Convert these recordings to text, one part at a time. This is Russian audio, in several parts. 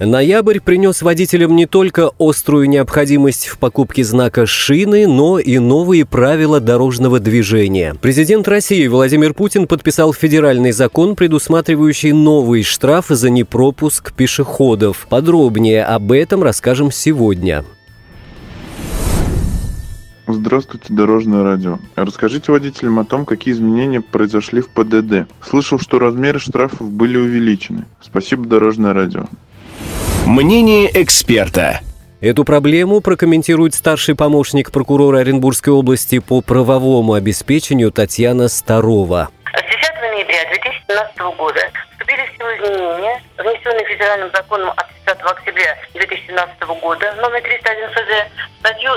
Ноябрь принес водителям не только острую необходимость в покупке знака шины, но и новые правила дорожного движения. Президент России Владимир Путин подписал федеральный закон, предусматривающий новый штраф за непропуск пешеходов. Подробнее об этом расскажем сегодня. Здравствуйте, Дорожное радио. Расскажите водителям о том, какие изменения произошли в ПДД. Слышал, что размеры штрафов были увеличены. Спасибо, Дорожное радио. Мнение эксперта. Эту проблему прокомментирует старший помощник прокурора Оренбургской области по правовому обеспечению Татьяна Старова. С 10 ноября 2017 года вступили в силу изменения, внесенные федеральным законом от 30 октября 2017 года, номер 301 ФЗ, статью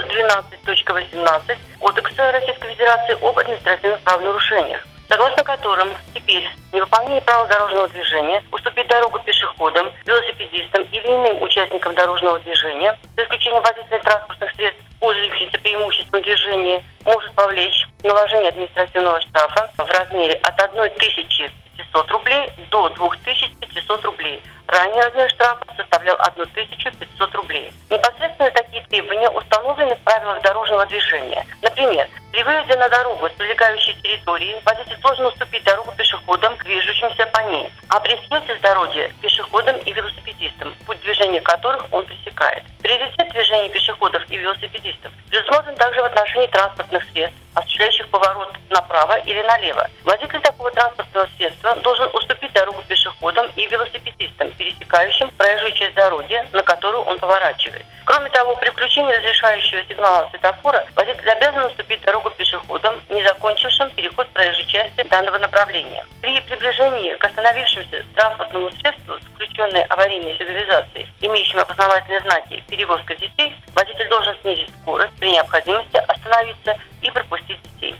12.18 Кодекса Российской Федерации об административных правонарушениях согласно которым теперь невыполнение правил дорожного движения, уступить дорогу пешеходам, велосипедистам или иным участникам дорожного движения, за исключением водителей транспортных средств, пользующихся преимуществом движения, может повлечь наложение административного штрафа в размере от 1500 рублей до 2500 рублей. Ранее размер штрафа составлял 1500 рублей. Непосредственно такие требования установлены в правилах дорожного движения. Например, при выезде на дорогу с прилегающей территории водитель должен уступить дорогу пешеходам, движущимся по ней, а при съезде с дороги пешеходам и велосипедистам, путь движения которых он пресекает. Приоритет движения пешеходов и велосипедистов предусмотрен также в отношении транспортных средств, осуществляющих поворот направо или налево. Водитель такого транспортного средства должен уступить дорогу пешеходам и велосипедистам, пересекающим проезжую часть дороги, на которую он поворачивает. Кроме того, при включении разрешающего сигнала светофора водитель обязан уступить дорогу пешеходам, не закончившим переход проезжей части данного направления. При приближении к остановившемуся транспортному средству с включенной аварийной сигнализацией, имеющим опознавательные знаки «перевозка детей», водитель должен снизить скорость, при необходимости остановиться и пропустить детей.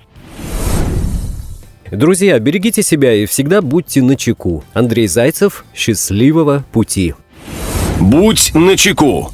Друзья, берегите себя и всегда будьте начеку. Андрей Зайцев, счастливого пути. Будь начеку.